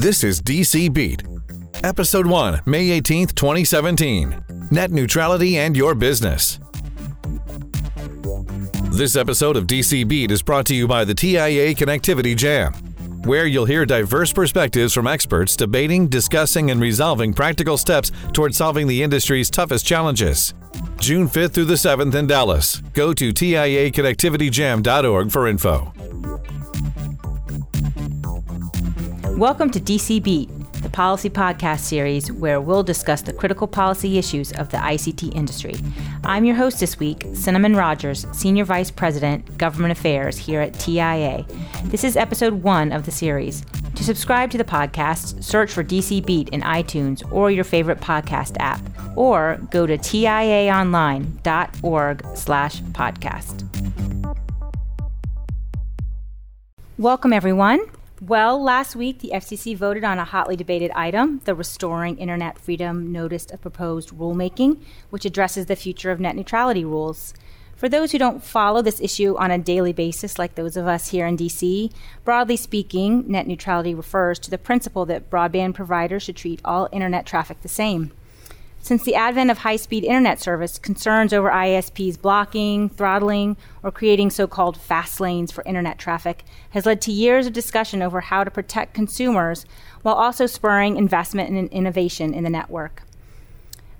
This is DC Beat, Episode 1, May 18th, 2017. Net neutrality and your business. This episode of DC Beat is brought to you by the TIA Connectivity Jam, where you'll hear diverse perspectives from experts debating, discussing, and resolving practical steps toward solving the industry's toughest challenges. June 5th through the 7th in Dallas. Go to TIAConnectivityJam.org for info. Welcome to DC Beat, the policy podcast series where we'll discuss the critical policy issues of the ICT industry. I'm your host this week, Cinnamon Rogers, Senior Vice President, Government Affairs here at TIA. This is episode one of the series. To subscribe to the podcast, search for DC Beat in iTunes or your favorite podcast app, or go to tiaonline.org slash podcast. Welcome, everyone. Well, last week the FCC voted on a hotly debated item, the Restoring Internet Freedom Notice of Proposed Rulemaking, which addresses the future of net neutrality rules. For those who don't follow this issue on a daily basis, like those of us here in DC, broadly speaking, net neutrality refers to the principle that broadband providers should treat all internet traffic the same. Since the advent of high speed internet service, concerns over ISPs blocking, throttling, or creating so called fast lanes for internet traffic has led to years of discussion over how to protect consumers while also spurring investment and innovation in the network.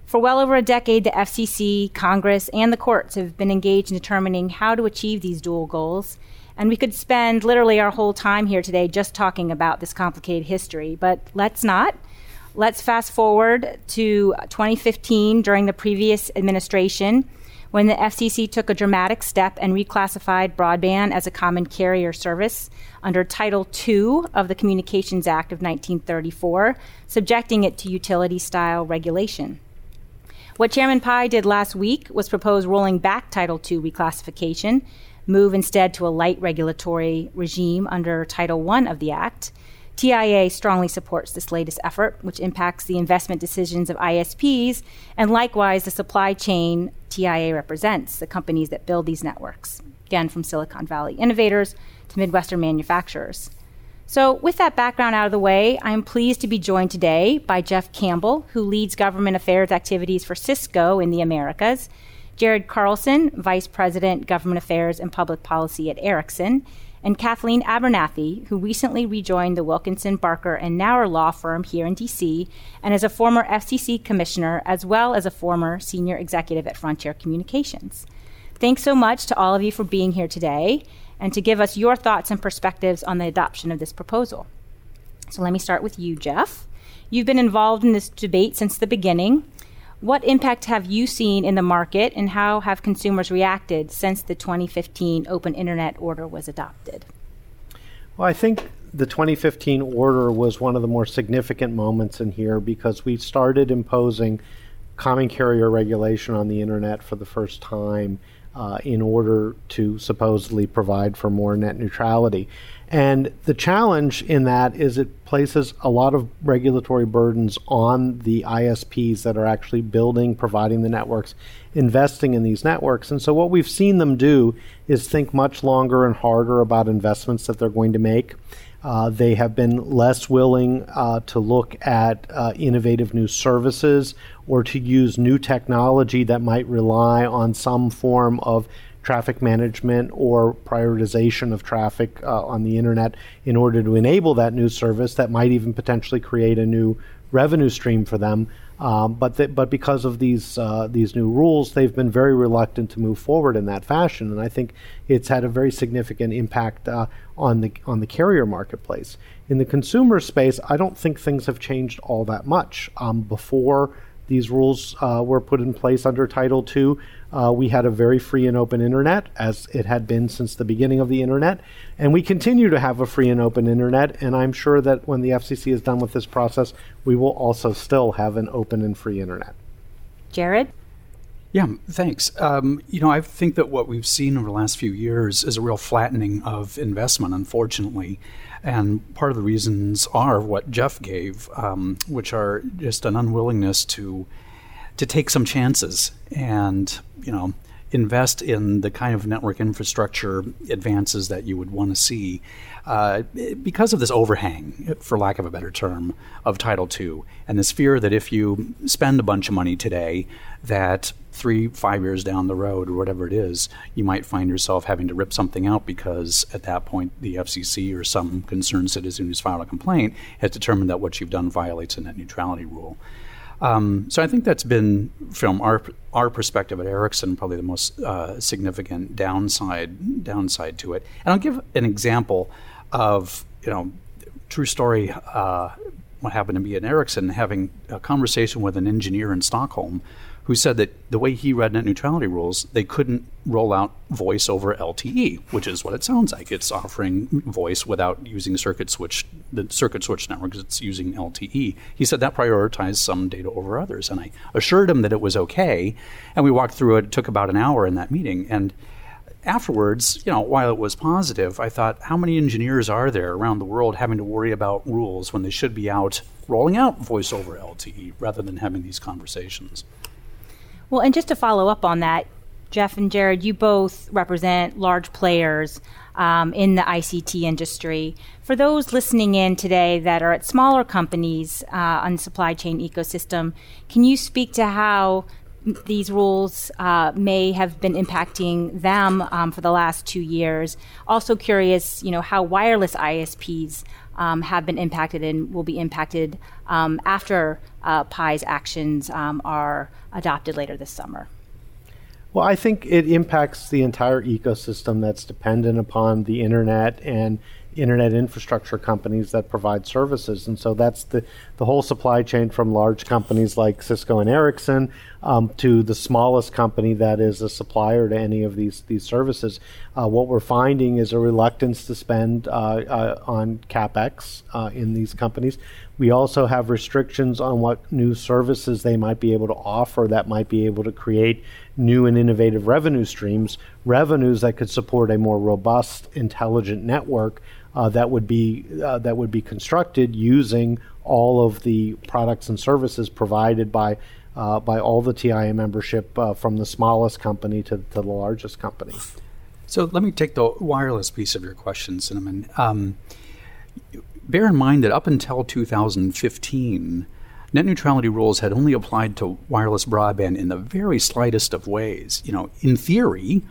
For well over a decade, the FCC, Congress, and the courts have been engaged in determining how to achieve these dual goals. And we could spend literally our whole time here today just talking about this complicated history, but let's not. Let's fast forward to 2015 during the previous administration when the FCC took a dramatic step and reclassified broadband as a common carrier service under Title II of the Communications Act of 1934, subjecting it to utility style regulation. What Chairman Pai did last week was propose rolling back Title II reclassification, move instead to a light regulatory regime under Title I of the Act, TIA strongly supports this latest effort, which impacts the investment decisions of ISPs and likewise the supply chain TIA represents, the companies that build these networks, again, from Silicon Valley innovators to Midwestern manufacturers. So, with that background out of the way, I'm pleased to be joined today by Jeff Campbell, who leads government affairs activities for Cisco in the Americas, Jared Carlson, Vice President, Government Affairs and Public Policy at Ericsson, and Kathleen Abernathy, who recently rejoined the Wilkinson, Barker, and Knauer law firm here in DC and is a former FCC commissioner as well as a former senior executive at Frontier Communications. Thanks so much to all of you for being here today and to give us your thoughts and perspectives on the adoption of this proposal. So let me start with you, Jeff. You've been involved in this debate since the beginning. What impact have you seen in the market, and how have consumers reacted since the 2015 Open Internet Order was adopted? Well, I think the 2015 order was one of the more significant moments in here because we started imposing common carrier regulation on the internet for the first time uh, in order to supposedly provide for more net neutrality. And the challenge in that is it places a lot of regulatory burdens on the ISPs that are actually building, providing the networks, investing in these networks. And so what we've seen them do is think much longer and harder about investments that they're going to make. Uh, they have been less willing uh, to look at uh, innovative new services or to use new technology that might rely on some form of traffic management or prioritization of traffic uh, on the internet in order to enable that new service that might even potentially create a new revenue stream for them. Um, but th- but because of these uh, these new rules, they've been very reluctant to move forward in that fashion, and I think it's had a very significant impact uh, on the on the carrier marketplace. In the consumer space, I don't think things have changed all that much. Um, before these rules uh, were put in place under Title II. Uh, we had a very free and open internet, as it had been since the beginning of the internet. And we continue to have a free and open internet. And I'm sure that when the FCC is done with this process, we will also still have an open and free internet. Jared? Yeah, thanks. Um, you know, I think that what we've seen over the last few years is a real flattening of investment, unfortunately. And part of the reasons are what Jeff gave, um, which are just an unwillingness to to take some chances. And you know, invest in the kind of network infrastructure advances that you would want to see uh, because of this overhang, for lack of a better term, of Title II, and this fear that if you spend a bunch of money today, that three, five years down the road, or whatever it is, you might find yourself having to rip something out because at that point the FCC or some concerned citizen who's filed a complaint has determined that what you've done violates a net neutrality rule. Um, so I think that's been, from our our perspective at Ericsson, probably the most uh, significant downside downside to it. And I'll give an example of you know true story. Uh, what happened to me at Ericsson, having a conversation with an engineer in Stockholm who said that the way he read net neutrality rules, they couldn't roll out voice over LTE, which is what it sounds like. It's offering voice without using circuit switch, the circuit switch networks. It's using LTE. He said that prioritized some data over others, and I assured him that it was okay. And we walked through it. It took about an hour in that meeting, and afterwards, you know, while it was positive, I thought, how many engineers are there around the world having to worry about rules when they should be out rolling out voice over LTE rather than having these conversations? Well, and just to follow up on that, Jeff and Jared, you both represent large players um, in the ICT industry. For those listening in today that are at smaller companies uh, on the supply chain ecosystem, can you speak to how these rules uh, may have been impacting them um, for the last two years? Also curious, you know, how wireless ISPs um, have been impacted and will be impacted um, after uh, Pai's actions um, are adopted later this summer? Well, I think it impacts the entire ecosystem that's dependent upon the internet and internet infrastructure companies that provide services. And so that's the, the whole supply chain from large companies like Cisco and Ericsson um, to the smallest company that is a supplier to any of these, these services. Uh, what we're finding is a reluctance to spend uh, uh, on capex uh, in these companies. We also have restrictions on what new services they might be able to offer that might be able to create new and innovative revenue streams, revenues that could support a more robust, intelligent network uh, that would be uh, that would be constructed using all of the products and services provided by uh, by all the TIA membership uh, from the smallest company to, to the largest company. So let me take the wireless piece of your question, Cinnamon. Um, bear in mind that up until 2015, net neutrality rules had only applied to wireless broadband in the very slightest of ways. You know, in theory,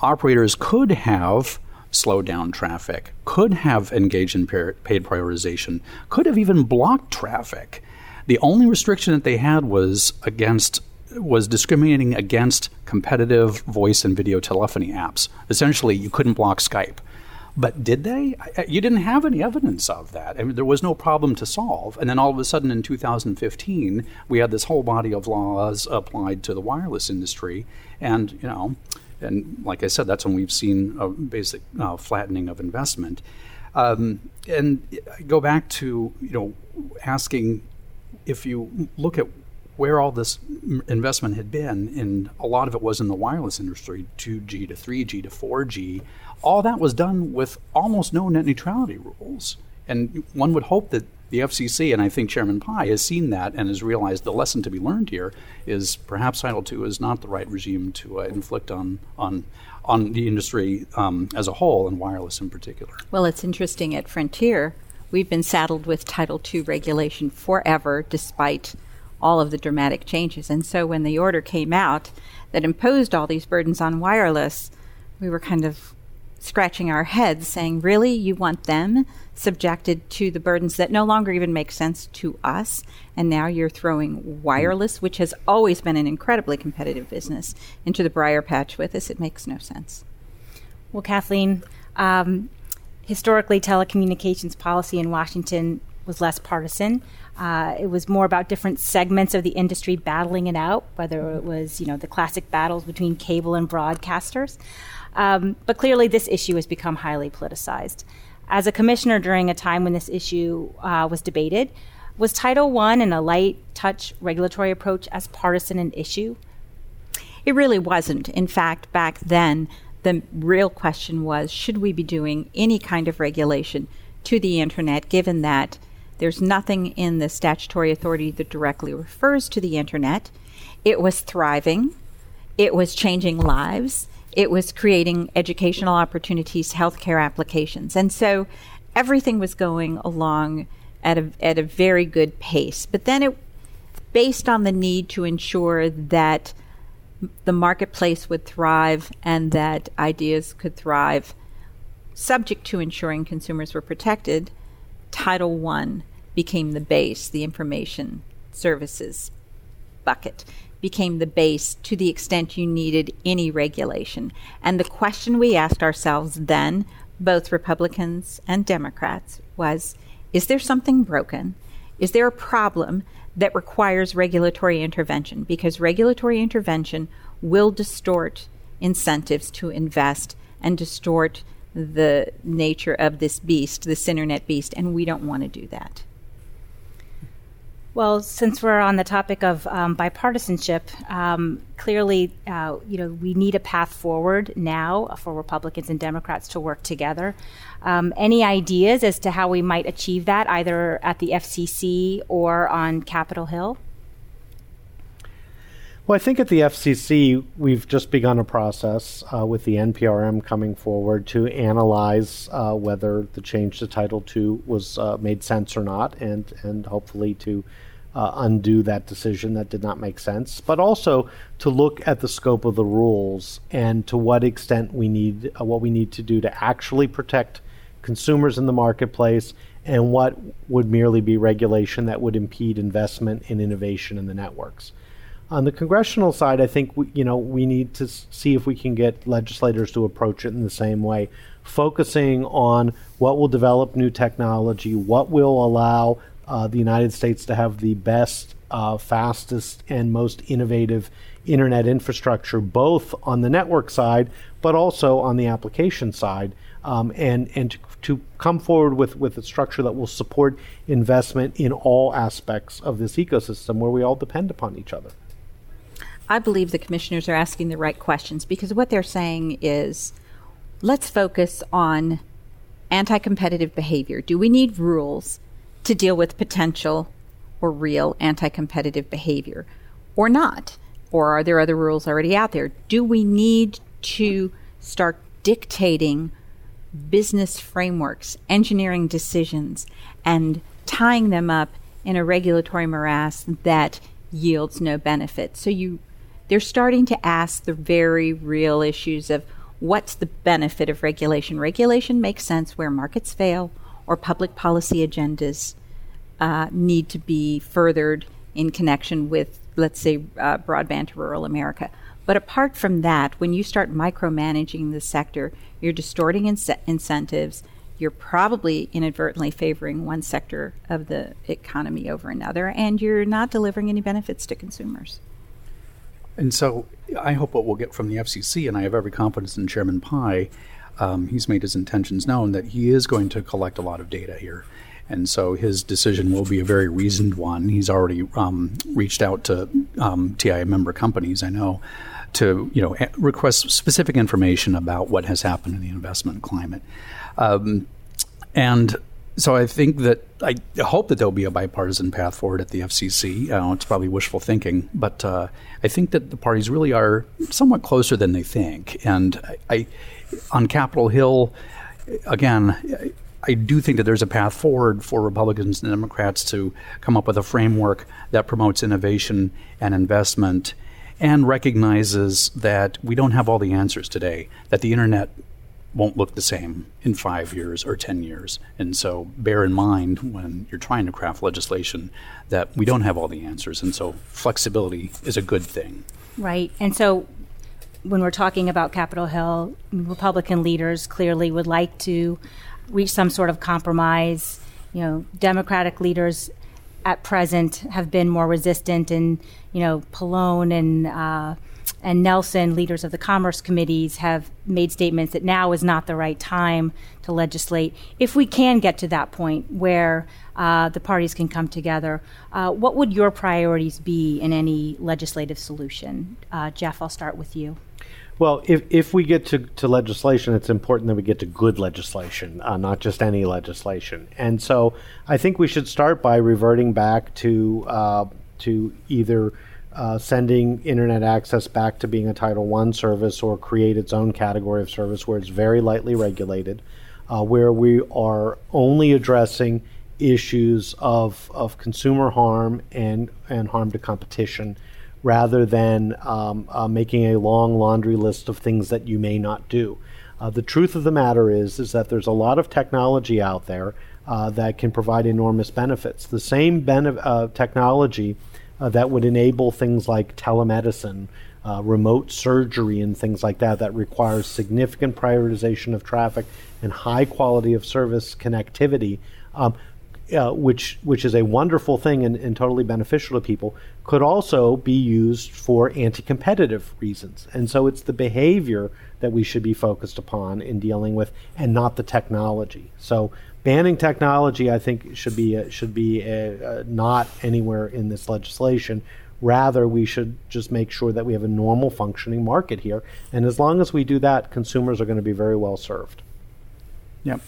operators could have slow down traffic, could have engaged in paid prioritization, could have even blocked traffic. The only restriction that they had was against was discriminating against competitive voice and video telephony apps. Essentially, you couldn't block Skype. But did they? You didn't have any evidence of that. I mean, there was no problem to solve. And then all of a sudden in 2015, we had this whole body of laws applied to the wireless industry. And, you know, and like I said, that's when we've seen a basic uh, flattening of investment. Um, and go back to you know asking if you look at where all this investment had been, and a lot of it was in the wireless industry, 2G to 3G to 4G. All that was done with almost no net neutrality rules. And one would hope that the FCC, and I think Chairman Pai has seen that and has realized the lesson to be learned here is perhaps Title II is not the right regime to uh, inflict on on on the industry um, as a whole and wireless in particular. Well, it's interesting at Frontier, we've been saddled with Title II regulation forever, despite all of the dramatic changes. And so when the order came out that imposed all these burdens on wireless, we were kind of scratching our heads saying, Really? You want them subjected to the burdens that no longer even make sense to us? And now you're throwing wireless, which has always been an incredibly competitive business, into the briar patch with us. It makes no sense. Well, Kathleen, um, historically, telecommunications policy in Washington was less partisan. Uh, it was more about different segments of the industry battling it out, whether it was you know the classic battles between cable and broadcasters. Um, but clearly, this issue has become highly politicized. As a commissioner during a time when this issue uh, was debated, was Title I and a light touch regulatory approach as partisan an issue? It really wasn't. In fact, back then, the real question was should we be doing any kind of regulation to the internet, given that there's nothing in the statutory authority that directly refers to the internet? It was thriving it was changing lives, it was creating educational opportunities, healthcare applications. And so everything was going along at a, at a very good pace. But then it, based on the need to ensure that the marketplace would thrive and that ideas could thrive, subject to ensuring consumers were protected, Title I became the base, the information services bucket became the base to the extent you needed any regulation. And the question we asked ourselves then, both Republicans and Democrats, was is there something broken? Is there a problem that requires regulatory intervention? Because regulatory intervention will distort incentives to invest and distort the nature of this beast, this internet beast, and we don't want to do that. Well, since we're on the topic of um, bipartisanship, um, clearly, uh, you know, we need a path forward now for Republicans and Democrats to work together. Um, any ideas as to how we might achieve that, either at the FCC or on Capitol Hill? Well, I think at the FCC, we've just begun a process uh, with the NPRM coming forward to analyze uh, whether the change to Title II was uh, made sense or not, and and hopefully to uh, undo that decision that did not make sense, but also to look at the scope of the rules and to what extent we need uh, what we need to do to actually protect consumers in the marketplace and what would merely be regulation that would impede investment and innovation in the networks. On the congressional side, I think we, you know we need to see if we can get legislators to approach it in the same way, focusing on what will develop new technology, what will allow uh, the United States to have the best, uh, fastest, and most innovative internet infrastructure, both on the network side, but also on the application side, um, and and to, to, come forward with with a structure that will support investment in all aspects of this ecosystem where we all depend upon each other. I believe the commissioners are asking the right questions because what they're saying is, let's focus on anti-competitive behavior. Do we need rules? To deal with potential or real anti competitive behavior or not? Or are there other rules already out there? Do we need to start dictating business frameworks, engineering decisions, and tying them up in a regulatory morass that yields no benefit? So you they're starting to ask the very real issues of what's the benefit of regulation. Regulation makes sense where markets fail or public policy agendas uh, need to be furthered in connection with, let's say, uh, broadband to rural America. But apart from that, when you start micromanaging the sector, you're distorting in- incentives. You're probably inadvertently favoring one sector of the economy over another, and you're not delivering any benefits to consumers. And so I hope what we'll get from the FCC, and I have every confidence in Chairman Pai, um, he's made his intentions known that he is going to collect a lot of data here. And so his decision will be a very reasoned one. He's already um, reached out to um, TIA member companies, I know, to you know request specific information about what has happened in the investment climate. Um, and so I think that I hope that there'll be a bipartisan path forward at the FCC. Uh, it's probably wishful thinking, but uh, I think that the parties really are somewhat closer than they think. And I, I on Capitol Hill, again, I do think that there's a path forward for Republicans and Democrats to come up with a framework that promotes innovation and investment and recognizes that we don't have all the answers today, that the internet won't look the same in five years or 10 years. And so bear in mind when you're trying to craft legislation that we don't have all the answers. And so flexibility is a good thing. Right. And so when we're talking about Capitol Hill, Republican leaders clearly would like to reach some sort of compromise. You know, Democratic leaders at present have been more resistant, and you know, Pallone and uh, and Nelson, leaders of the Commerce committees, have made statements that now is not the right time to legislate. If we can get to that point where uh, the parties can come together, uh, what would your priorities be in any legislative solution? Uh, Jeff, I'll start with you. Well, if, if we get to, to legislation, it's important that we get to good legislation, uh, not just any legislation. And so I think we should start by reverting back to uh, to either uh, sending internet access back to being a Title I service or create its own category of service where it's very lightly regulated, uh, where we are only addressing issues of, of consumer harm and, and harm to competition rather than um, uh, making a long laundry list of things that you may not do. Uh, the truth of the matter is, is that there's a lot of technology out there uh, that can provide enormous benefits. The same uh, technology uh, that would enable things like telemedicine, uh, remote surgery, and things like that, that requires significant prioritization of traffic and high quality of service connectivity. Um, uh, which which is a wonderful thing and, and, totally beneficial to people, could also be used for anti-competitive reasons. And so it's the behavior that we should be focused upon in dealing with, and not the technology. So banning technology, I think, should be uh, should be uh, uh, not anywhere in this legislation. Rather, we should just make sure that we have a normal functioning market here, and as long as we do that, consumers are going to be very well served. Yep.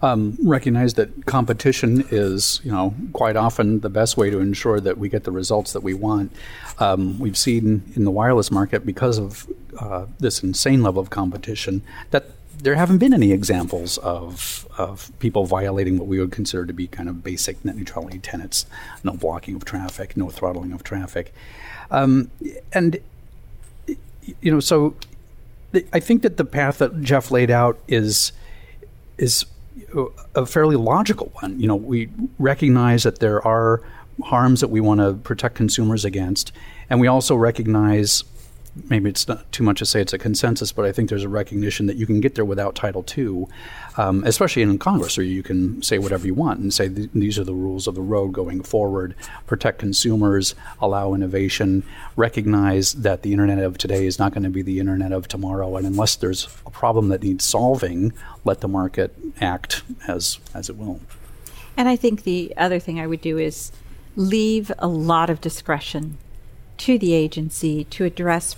Um, recognize that competition is, you know, quite often the best way to ensure that we get the results that we want. Um, we've seen in the wireless market because of uh, this insane level of competition that there haven't been any examples of of people violating what we would consider to be kind of basic net neutrality tenets: no blocking of traffic, no throttling of traffic, um, and you know. So, I think that the path that Jeff laid out is is a fairly logical one. You know, we recognize that there are harms that we want to protect consumers against, and we also recognize maybe it's not too much to say it's a consensus, but I think there's a recognition that you can get there without Title II, um, especially in Congress, where you can say whatever you want and say th- these are the rules of the road going forward, protect consumers, allow innovation, recognize that the internet of today is not going to be the internet of tomorrow, and unless there's a problem that needs solving, let the market act as as it will. And I think the other thing I would do is leave a lot of discretion to the agency to address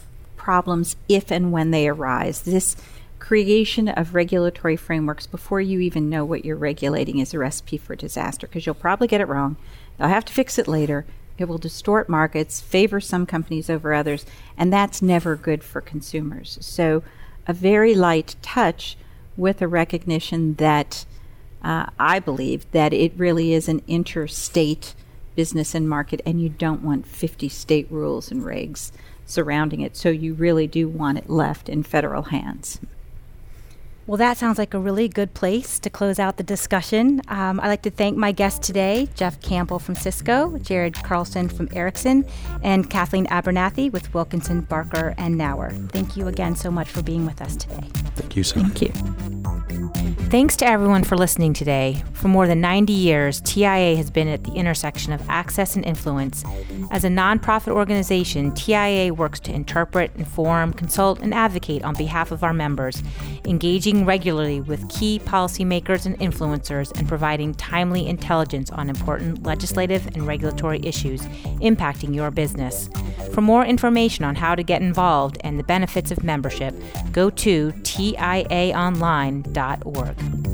problems if and when they arise. This creation of regulatory frameworks before you even know what you're regulating is a recipe for disaster because you'll probably get it wrong. They'll have to fix it later. It will distort markets, favor some companies over others, and that's never good for consumers. So, a very light touch with a recognition that uh, I believe that it really is an interstate business and market, and you don't want 50 state rules and regs surrounding it. So you really do want it left in federal hands. Well, that sounds like a really good place to close out the discussion. Um, I'd like to thank my guests today Jeff Campbell from Cisco, Jared Carlson from Ericsson, and Kathleen Abernathy with Wilkinson, Barker, and Knauer. Thank you again so much for being with us today. Thank you, Sam. Thank you. Thanks to everyone for listening today. For more than 90 years, TIA has been at the intersection of access and influence. As a nonprofit organization, TIA works to interpret, inform, consult, and advocate on behalf of our members, engaging regularly with key policymakers and influencers, and providing timely intelligence on important legislative and regulatory issues impacting your business. For more information on how to get involved and the benefits of membership, go to tiaonline.org org.